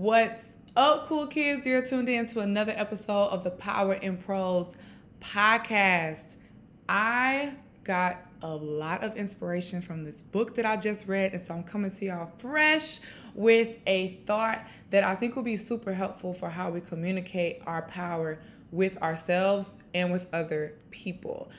What's up, cool kids? You're tuned in to another episode of the Power in Prose podcast. I got a lot of inspiration from this book that I just read, and so I'm coming to y'all fresh with a thought that I think will be super helpful for how we communicate our power with ourselves and with other people.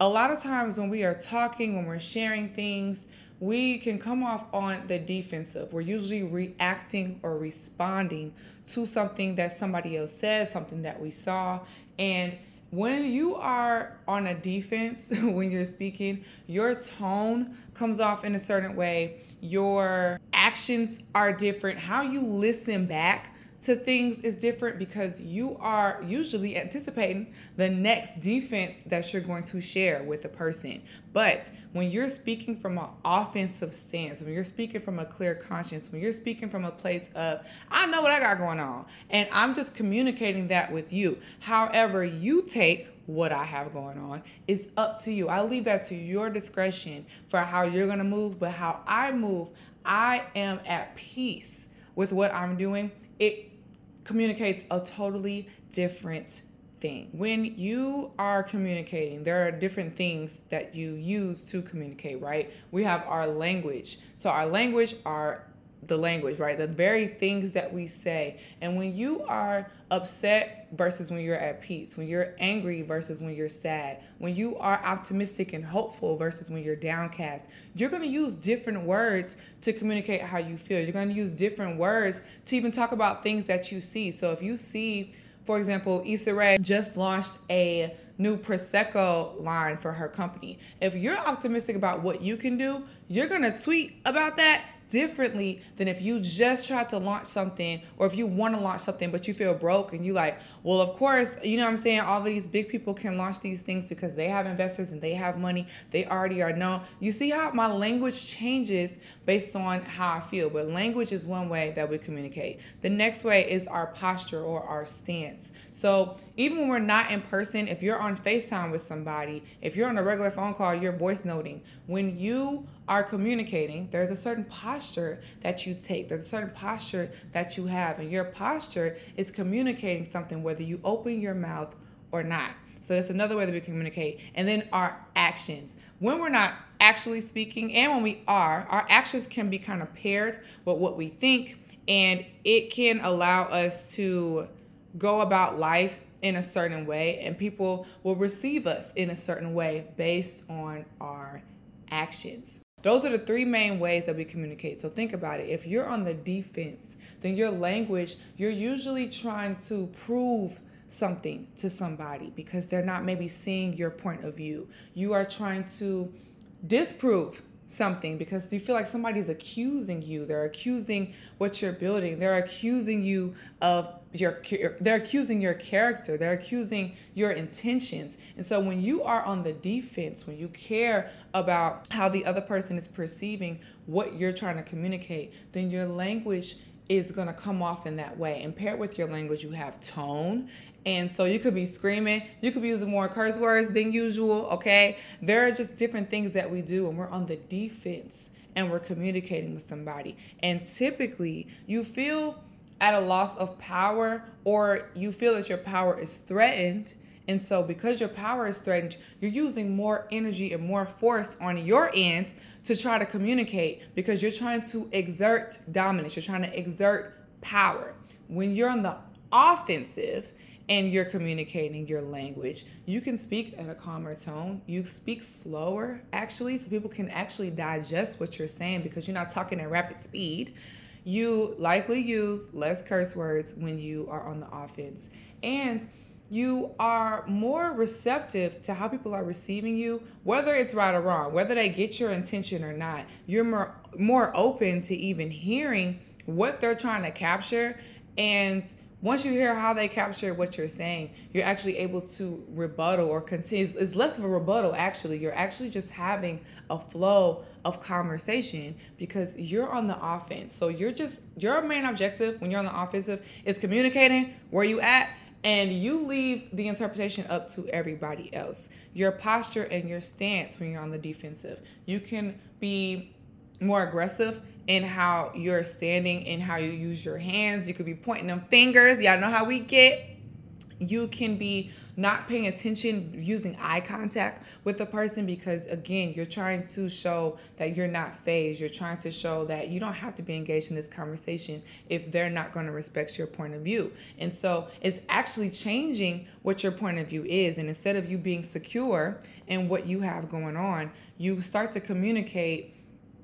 A lot of times when we are talking, when we're sharing things, we can come off on the defensive. We're usually reacting or responding to something that somebody else said, something that we saw. And when you are on a defense, when you're speaking, your tone comes off in a certain way. Your actions are different. How you listen back to things is different because you are usually anticipating the next defense that you're going to share with a person. But when you're speaking from an offensive stance, when you're speaking from a clear conscience, when you're speaking from a place of, I know what I got going on, and I'm just communicating that with you. However, you take what I have going on is up to you. I leave that to your discretion for how you're going to move, but how I move, I am at peace with what I'm doing. It communicates a totally different thing. When you are communicating, there are different things that you use to communicate, right? We have our language. So, our language are the language, right? The very things that we say. And when you are upset versus when you're at peace, when you're angry versus when you're sad, when you are optimistic and hopeful versus when you're downcast, you're going to use different words to communicate how you feel. You're going to use different words to even talk about things that you see. So if you see, for example, Issa Rae just launched a new Prosecco line for her company. If you're optimistic about what you can do, you're going to tweet about that differently than if you just tried to launch something or if you want to launch something but you feel broke and you like well of course you know what i'm saying? All of these big people can launch these things because they have investors and they have money. They already are known. You see how my language changes based on how i feel but language is one way that we communicate. The next way is our posture or our stance. So even when we're not in person if you're on facetime with somebody if you're on a regular phone call you're voice noting. When you are communicating, there's a certain posture that you take. There's a certain posture that you have. And your posture is communicating something, whether you open your mouth or not. So that's another way that we communicate. And then our actions. When we're not actually speaking and when we are, our actions can be kind of paired with what we think. And it can allow us to go about life in a certain way. And people will receive us in a certain way based on our actions. Those are the three main ways that we communicate. So think about it. If you're on the defense, then your language, you're usually trying to prove something to somebody because they're not maybe seeing your point of view. You are trying to disprove something because you feel like somebody's accusing you. They're accusing what you're building. They're accusing you of your they're accusing your character. They're accusing your intentions. And so when you are on the defense, when you care about how the other person is perceiving what you're trying to communicate, then your language is going to come off in that way. And paired with your language, you have tone and so you could be screaming, you could be using more curse words than usual, okay? There are just different things that we do when we're on the defense and we're communicating with somebody. And typically, you feel at a loss of power or you feel that your power is threatened. And so, because your power is threatened, you're using more energy and more force on your end to try to communicate because you're trying to exert dominance, you're trying to exert power. When you're on the offensive, and you're communicating your language. You can speak at a calmer tone. You speak slower, actually, so people can actually digest what you're saying because you're not talking at rapid speed. You likely use less curse words when you are on the offense. And you are more receptive to how people are receiving you, whether it's right or wrong, whether they get your intention or not. You're more more open to even hearing what they're trying to capture and once you hear how they capture what you're saying, you're actually able to rebuttal or continue. It's less of a rebuttal, actually. You're actually just having a flow of conversation because you're on the offense. So you're just, your main objective when you're on the offensive is communicating where you at and you leave the interpretation up to everybody else. Your posture and your stance when you're on the defensive. You can be more aggressive in how you're standing and how you use your hands. You could be pointing them fingers. Y'all know how we get. You can be not paying attention, using eye contact with the person because, again, you're trying to show that you're not phased. You're trying to show that you don't have to be engaged in this conversation if they're not going to respect your point of view. And so it's actually changing what your point of view is. And instead of you being secure in what you have going on, you start to communicate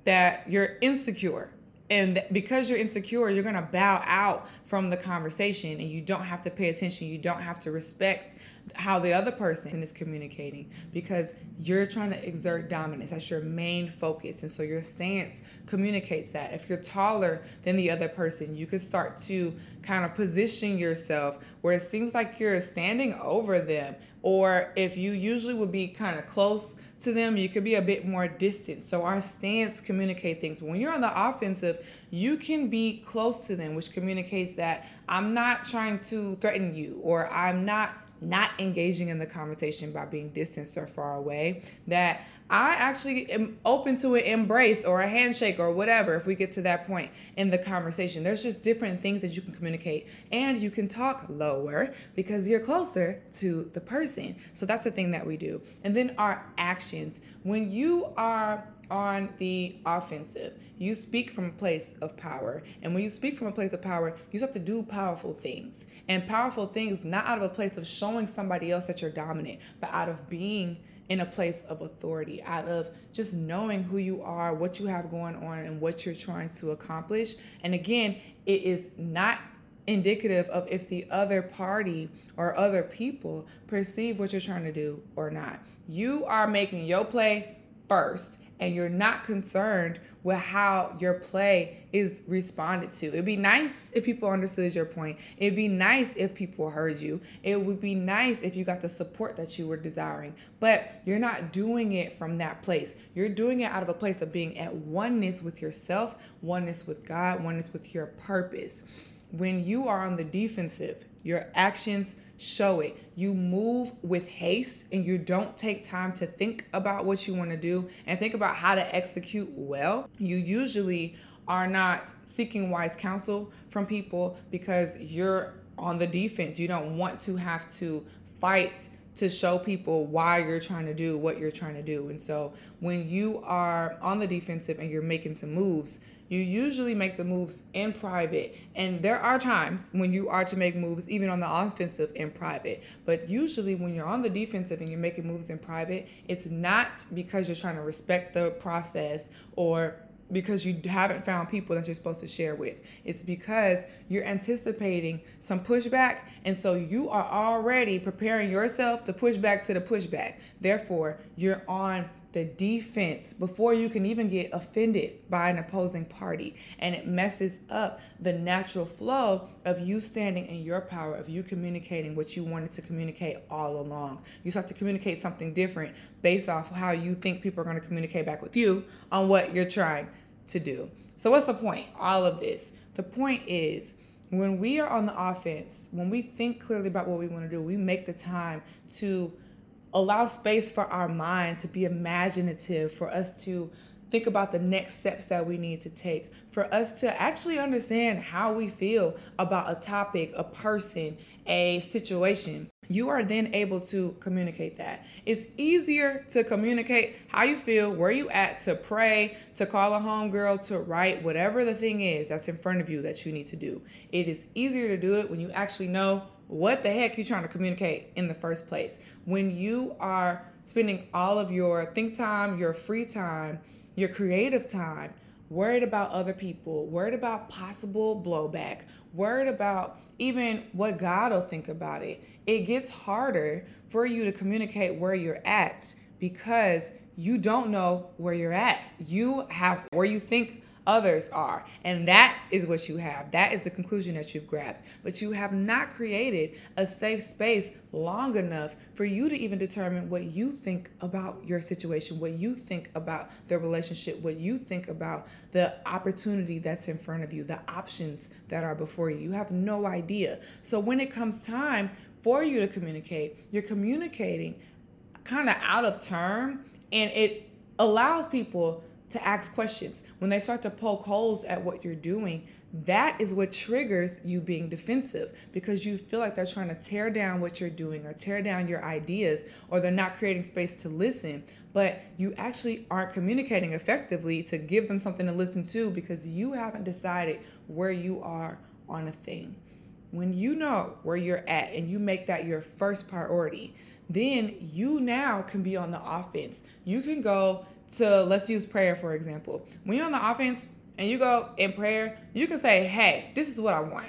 that you're insecure. And because you're insecure you're going to bow out from the conversation and you don't have to pay attention. You don't have to respect how the other person is communicating because you're trying to exert dominance that's your main focus and so your stance communicates that if you're taller than the other person you can start to kind of position yourself where it seems like you're standing over them or if you usually would be kind of close to them, you could be a bit more distant. So our stance communicate things. When you're on the offensive, you can be close to them, which communicates that I'm not trying to threaten you or I'm not not engaging in the conversation by being distanced or far away. That I actually am open to an embrace or a handshake or whatever if we get to that point in the conversation. There's just different things that you can communicate and you can talk lower because you're closer to the person. So that's the thing that we do. And then our actions. When you are on the offensive. You speak from a place of power. And when you speak from a place of power, you have to do powerful things. And powerful things not out of a place of showing somebody else that you're dominant, but out of being in a place of authority, out of just knowing who you are, what you have going on, and what you're trying to accomplish. And again, it is not indicative of if the other party or other people perceive what you're trying to do or not. You are making your play first and you're not concerned with how your play is responded to. It'd be nice if people understood your point. It'd be nice if people heard you. It would be nice if you got the support that you were desiring. But you're not doing it from that place. You're doing it out of a place of being at oneness with yourself, oneness with God, oneness with your purpose. When you are on the defensive, your actions show it. You move with haste and you don't take time to think about what you want to do and think about how to execute well. You usually are not seeking wise counsel from people because you're on the defense. You don't want to have to fight to show people why you're trying to do what you're trying to do. And so when you are on the defensive and you're making some moves, you usually make the moves in private. And there are times when you are to make moves even on the offensive in private. But usually when you're on the defensive and you're making moves in private, it's not because you're trying to respect the process or because you haven't found people that you're supposed to share with. It's because you're anticipating some pushback, and so you are already preparing yourself to push back to the pushback. Therefore, you're on the defense before you can even get offended by an opposing party. And it messes up the natural flow of you standing in your power, of you communicating what you wanted to communicate all along. You start to communicate something different based off how you think people are going to communicate back with you on what you're trying to do. So, what's the point? All of this. The point is, when we are on the offense, when we think clearly about what we want to do, we make the time to allow space for our mind to be imaginative, for us to think about the next steps that we need to take, for us to actually understand how we feel about a topic, a person, a situation. You are then able to communicate that. It's easier to communicate how you feel, where you at, to pray, to call a homegirl, to write, whatever the thing is that's in front of you that you need to do. It is easier to do it when you actually know what the heck you trying to communicate in the first place. When you are spending all of your think time, your free time, your creative time, worried about other people, worried about possible blowback, worried about even what God will think about it, it gets harder for you to communicate where you're at because you don't know where you're at. You have where you think others are. And that is what you have. That is the conclusion that you've grabbed. But you have not created a safe space long enough for you to even determine what you think about your situation, what you think about the relationship, what you think about the opportunity that's in front of you, the options that are before you. You have no idea. So when it comes time for you to communicate, you're communicating kind of out of term and it allows people to ask questions, when they start to poke holes at what you're doing, that is what triggers you being defensive because you feel like they're trying to tear down what you're doing or tear down your ideas or they're not creating space to listen but you actually aren't communicating effectively to give them something to listen to because you haven't decided where you are on a thing. When you know where you're at and you make that your first priority then you now can be on the offense. You can go to let's use prayer for example when you're on the offense and you go in prayer, you can say, Hey, this is what I want.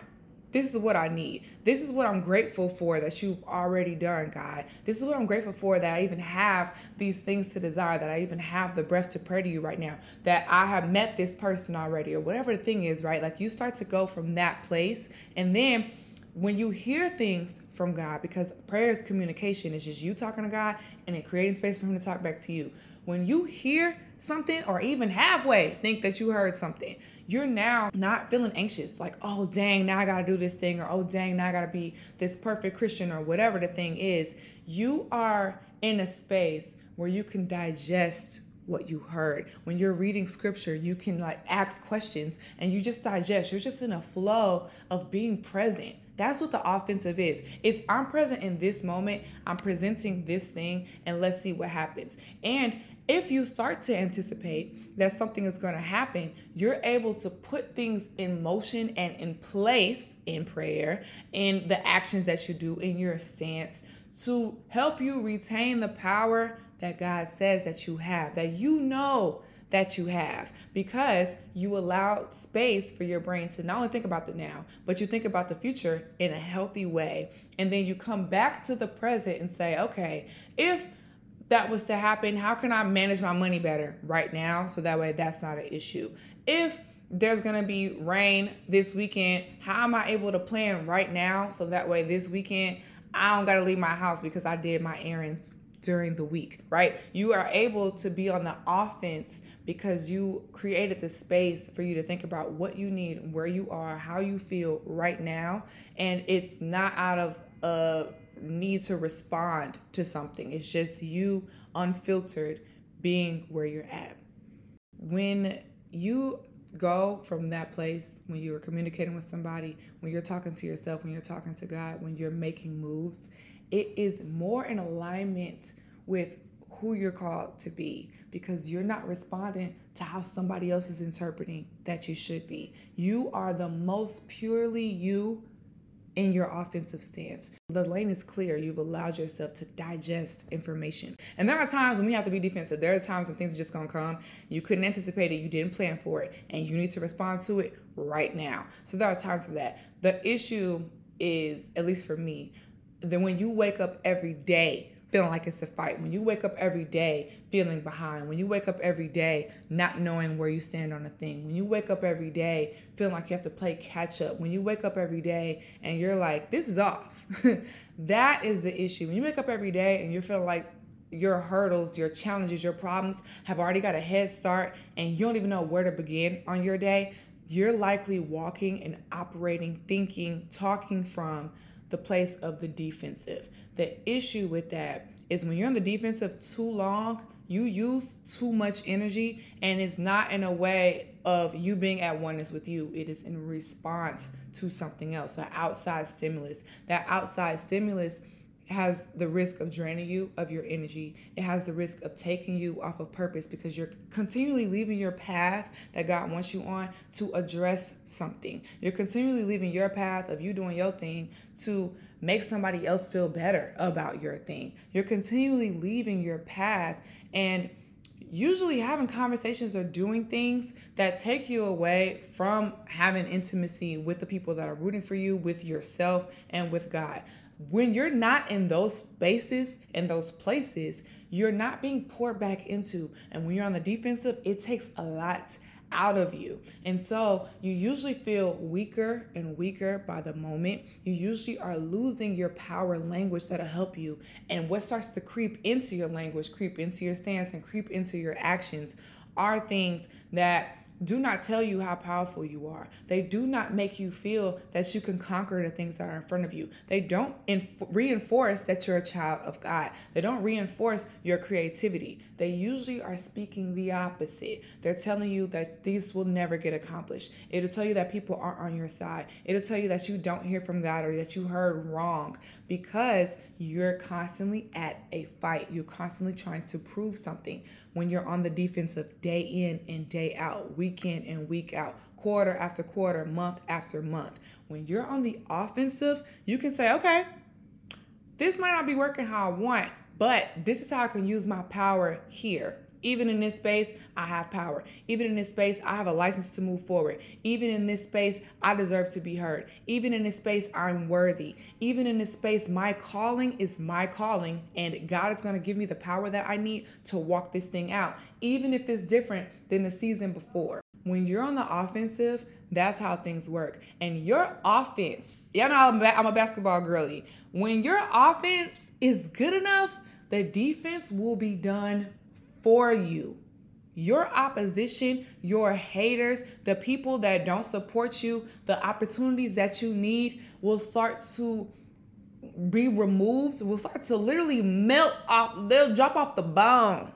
This is what I need. This is what I'm grateful for that you've already done, God. This is what I'm grateful for that I even have these things to desire, that I even have the breath to pray to you right now, that I have met this person already, or whatever the thing is, right? Like you start to go from that place. And then when you hear things from God, because prayer is communication, it's just you talking to God and then creating space for Him to talk back to you. When you hear something or even halfway think that you heard something, you're now not feeling anxious like, oh, dang, now I gotta do this thing, or oh, dang, now I gotta be this perfect Christian, or whatever the thing is. You are in a space where you can digest what you heard. When you're reading scripture, you can like ask questions and you just digest. You're just in a flow of being present. That's what the offensive is. It's I'm present in this moment, I'm presenting this thing, and let's see what happens. And if you start to anticipate that something is going to happen, you're able to put things in motion and in place in prayer, in the actions that you do, in your stance to help you retain the power that God says that you have, that you know that you have, because you allow space for your brain to not only think about the now, but you think about the future in a healthy way. And then you come back to the present and say, okay, if that was to happen, how can I manage my money better right now so that way that's not an issue? If there's gonna be rain this weekend, how am I able to plan right now so that way this weekend I don't gotta leave my house because I did my errands during the week, right? You are able to be on the offense because you created the space for you to think about what you need, where you are, how you feel right now, and it's not out of a need to respond to something. It's just you unfiltered being where you're at. When you go from that place, when you're communicating with somebody, when you're talking to yourself, when you're talking to God, when you're making moves, it is more in alignment with who you're called to be because you're not responding to how somebody else is interpreting that you should be. You are the most purely you in your offensive stance. The lane is clear. You've allowed yourself to digest information. And there are times when we have to be defensive. There are times when things are just to come. You couldn't anticipate it. You didn't plan for it. And you need to respond to it right now. So there are times for that. The issue is, at least for me, that when you wake up every day feeling like it's a fight, when you wake up every day feeling behind, when you wake up every day not knowing where you stand on a thing, when you wake up every day feeling like you have to play catch up, when you wake up every day and you're like, this is off, that is the issue. When you wake up every day and you're feeling like your hurdles, your challenges, your problems have already got a head start and you don't even know where to begin on your day, you're likely walking and operating, thinking, talking from the place of the defensive. The issue with that is when you're on the defensive too long, you use too much energy and it's not in a way of you being at oneness with you. It is in response to something else, an outside stimulus. That outside stimulus has the risk of draining you of your energy. It has the risk of taking you off of purpose because you're continually leaving your path that God wants you on to address something. You're continually leaving your path of you doing your thing to make somebody else feel better about your thing. You're continually leaving your path and usually having conversations or doing things that take you away from having intimacy with the people that are rooting for you, with yourself, and with God when you're not in those spaces and those places, you're not being poured back into. And when you're on the defensive, it takes a lot out of you. And so you usually feel weaker and weaker by the moment. You usually are losing your power language that'll help you. And what starts to creep into your language, creep into your stance, and creep into your actions are things that do not tell you how powerful you are. They do not make you feel that you can conquer the things that are in front of you. They don't inf- reinforce that you're a child of God. They don't reinforce your creativity. They usually are speaking the opposite. They're telling you that these will never get accomplished. It'll tell you that people aren't on your side. It'll tell you that you don't hear from God or that you heard wrong because you're constantly at a fight. You're constantly trying to prove something when you're on the defensive day in and day out, week in and week out, quarter after quarter, month after month. When you're on the offensive, you can say, okay, this might not be working how I want, but this is how I can use my power here. Even in this space, I have power. Even in this space, I have a license to move forward. Even in this space, I deserve to be heard. Even in this space, I'm worthy. Even in this space, my calling is my calling, and God is going to give me the power that I need to walk this thing out, even if it's different than the season before. When you're on the offensive, that's how things work. And your offense, y'all know I'm a basketball girly. When your offense is good enough, the defense will be done for you. Your opposition, your haters, the people that don't support you, the opportunities that you need will start to be removed, will start to literally melt off, they'll drop off the bone.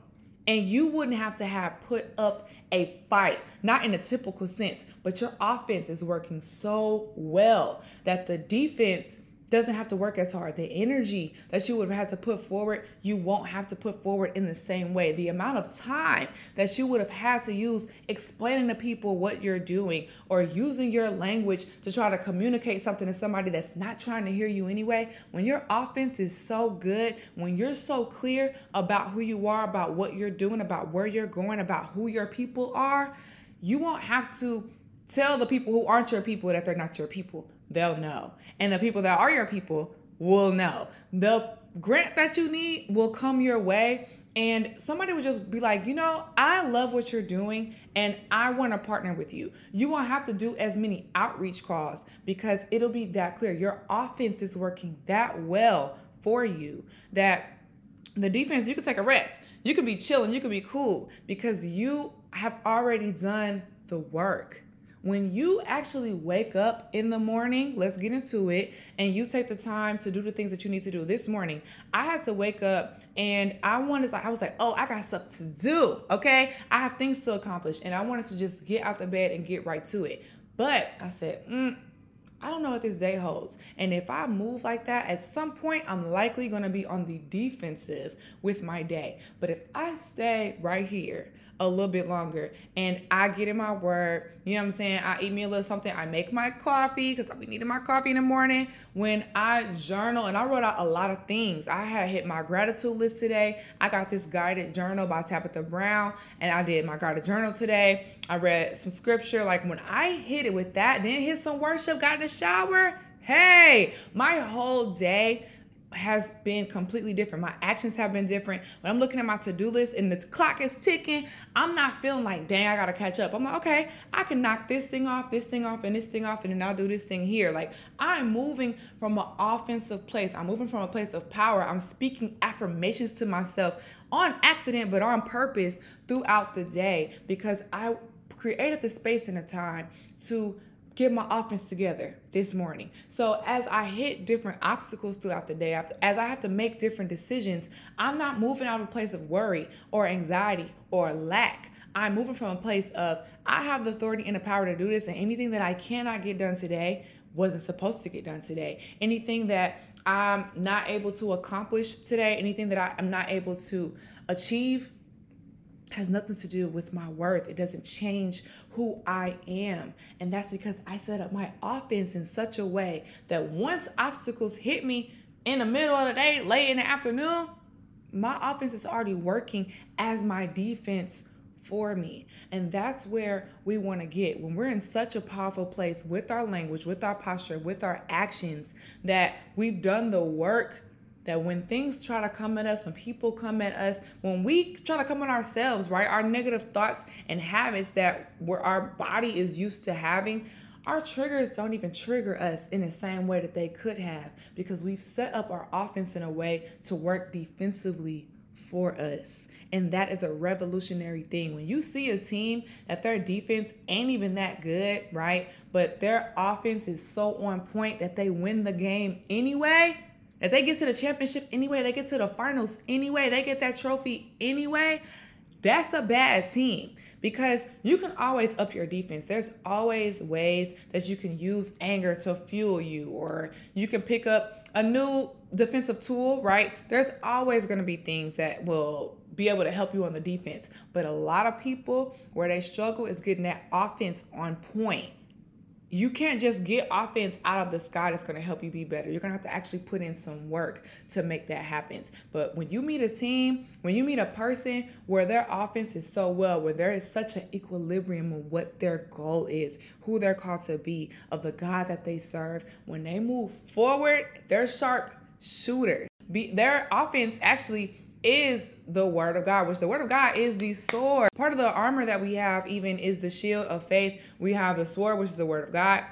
And you wouldn't have to have put up a fight, not in a typical sense, but your offense is working so well that the defense doesn't have to work as hard. The energy that you would have had to put forward, you won't have to put forward in the same way. The amount of time that you would have had to use explaining to people what you're doing or using your language to try to communicate something to somebody that's not trying to hear you anyway, when your offense is so good, when you're so clear about who you are, about what you're doing, about where you're going, about who your people are, you won't have to tell the people who aren't your people that they're not your people they'll know. And the people that are your people will know. The grant that you need will come your way. And somebody would just be like, you know, I love what you're doing and I want to partner with you. You won't have to do as many outreach calls because it'll be that clear. Your offense is working that well for you that the defense, you can take a rest. You can be chilling, you can be cool because you have already done the work when you actually wake up in the morning, let's get into it, and you take the time to do the things that you need to do. This morning, I had to wake up and I wanted I was like, oh, I got stuff to do. Okay. I have things to accomplish. And I wanted to just get out the bed and get right to it. But I said, mm, I don't know what this day holds. And if I move like that, at some point, I'm likely going to be on the defensive with my day. But if I stay right here, a little bit longer. And I get in my word. You know what I'm saying? I eat me a little something. I make my coffee because I'll be needing my coffee in the morning. When I journal, and I wrote out a lot of things. I had hit my gratitude list today. I got this guided journal by Tabitha Brown, and I did my guided journal today. I read some scripture. Like when I hit it with that, then hit some worship, got the shower. Hey, my whole day has been completely different. My actions have been different. When I'm looking at my to do list and the clock is ticking, I'm not feeling like, dang, I gotta catch up. I'm like, okay, I can knock this thing off, this thing off, and this thing off, and then I'll do this thing here. Like, I'm moving from an offensive place. I'm moving from a place of power. I'm speaking affirmations to myself on accident, but on purpose throughout the day because I created the space and the time to get my offense together this morning. So as I hit different obstacles throughout the day, as I have to make different decisions, I'm not moving out of a place of worry or anxiety or lack. I'm moving from a place of I have the authority and the power to do this, and anything that I cannot get done today wasn't supposed to get done today. Anything that I'm not able to accomplish today, anything that I am not able to achieve has nothing to do with my worth. It doesn't change who I am. And that's because I set up my offense in such a way that once obstacles hit me in the middle of the day, late in the afternoon, my offense is already working as my defense for me. And that's where we want to get when we're in such a powerful place with our language, with our posture, with our actions that we've done the work that when things try to come at us, when people come at us, when we try to come at ourselves, right? Our negative thoughts and habits that where our body is used to having, our triggers don't even trigger us in the same way that they could have because we've set up our offense in a way to work defensively for us. And that is a revolutionary thing. When you see a team that their defense ain't even that good, right? But their offense is so on point that they win the game anyway. If they get to the championship anyway, they get to the finals anyway, they get that trophy anyway, that's a bad team because you can always up your defense. There's always ways that you can use anger to fuel you, or you can pick up a new defensive tool, right? There's always going to be things that will be able to help you on the defense. But a lot of people, where they struggle is getting that offense on point you can't just get offense out of the sky that's going to help you be better. You're going to have to actually put in some work to make that happen. But when you meet a team, when you meet a person where their offense is so well, where there is such an equilibrium of what their goal is, who they're called to be, of the God that they serve, when they move forward, they're sharp shooters. Be, their offense actually is the word of God, which the word of God is the sword. Part of the armor that we have even is the shield of faith. We have the sword, which is the word of God.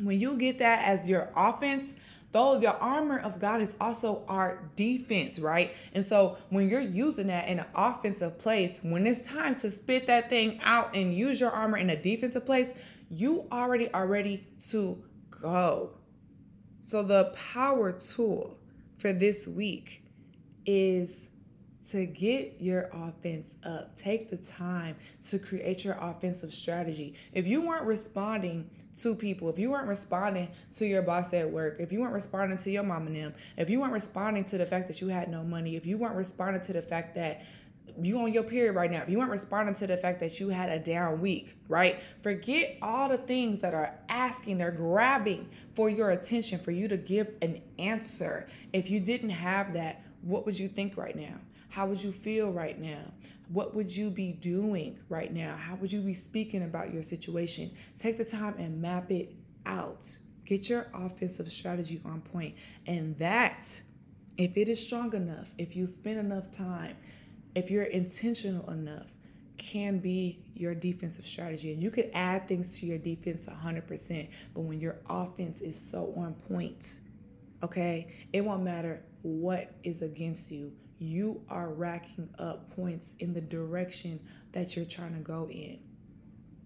When you get that as your offense, though the armor of God is also our defense, right? And so when you're using that in an offensive place, when it's time to spit that thing out and use your armor in a defensive place, you already are ready to go. So the power tool for this week is to get your offense up. Take the time to create your offensive strategy. If you weren't responding to people, if you weren't responding to your boss at work, if you weren't responding to your mom and them, if you weren't responding to the fact that you had no money, if you weren't responding to the fact that you on your period right now, if you weren't responding to the fact that you had a down week, right? Forget all the things that are asking, they're grabbing for your attention, for you to give an answer. If you didn't have that, what would you think right now? How would you feel right now? What would you be doing right now? How would you be speaking about your situation? Take the time and map it out. Get your offensive strategy on point. And that, if it is strong enough, if you spend enough time, if you're intentional enough, can be your defensive strategy. And you could add things to your defense 100%. But when your offense is so on point, okay, it won't matter what is against you you are racking up points in the direction that you're trying to go in.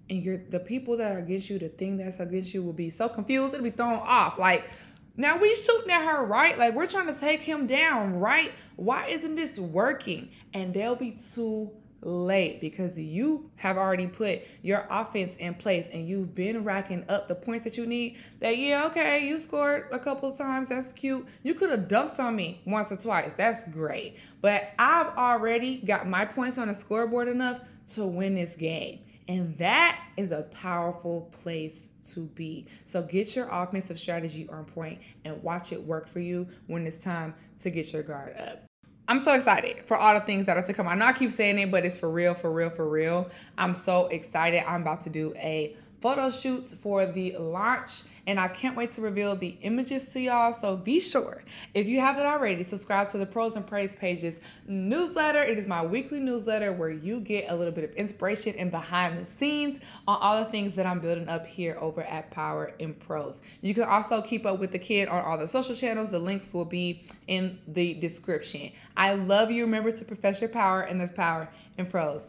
And you're the people that are against you, the thing that's against you will be so confused, it'll be thrown off. Like, now we shooting at her, right? Like we're trying to take him down, right? Why isn't this working? And they'll be too late because you have already put your offense in place and you've been racking up the points that you need. That, yeah, okay, you scored a couple times. That's cute. You could have dunked on me once or twice. That's great. But I've already got my points on the scoreboard enough to win this game. And that is a powerful place to be. So get your offensive strategy on point and watch it work for you when it's time to get your guard up. I'm so excited for all the things that are to come. I know I keep saying it, but it's for real, for real, for real. I'm so excited. I'm about to do a photo shoots for the launch and I can't wait to reveal the images to y'all. So be sure, if you haven't already, subscribe to the Prose and Praise Pages newsletter. It is my weekly newsletter where you get a little bit of inspiration and behind the scenes on all the things that I'm building up here over at Power and Prose. You can also keep up with the kid on all the social channels. The links will be in the description. I love you. Remember to profess your power, and there's power in prose.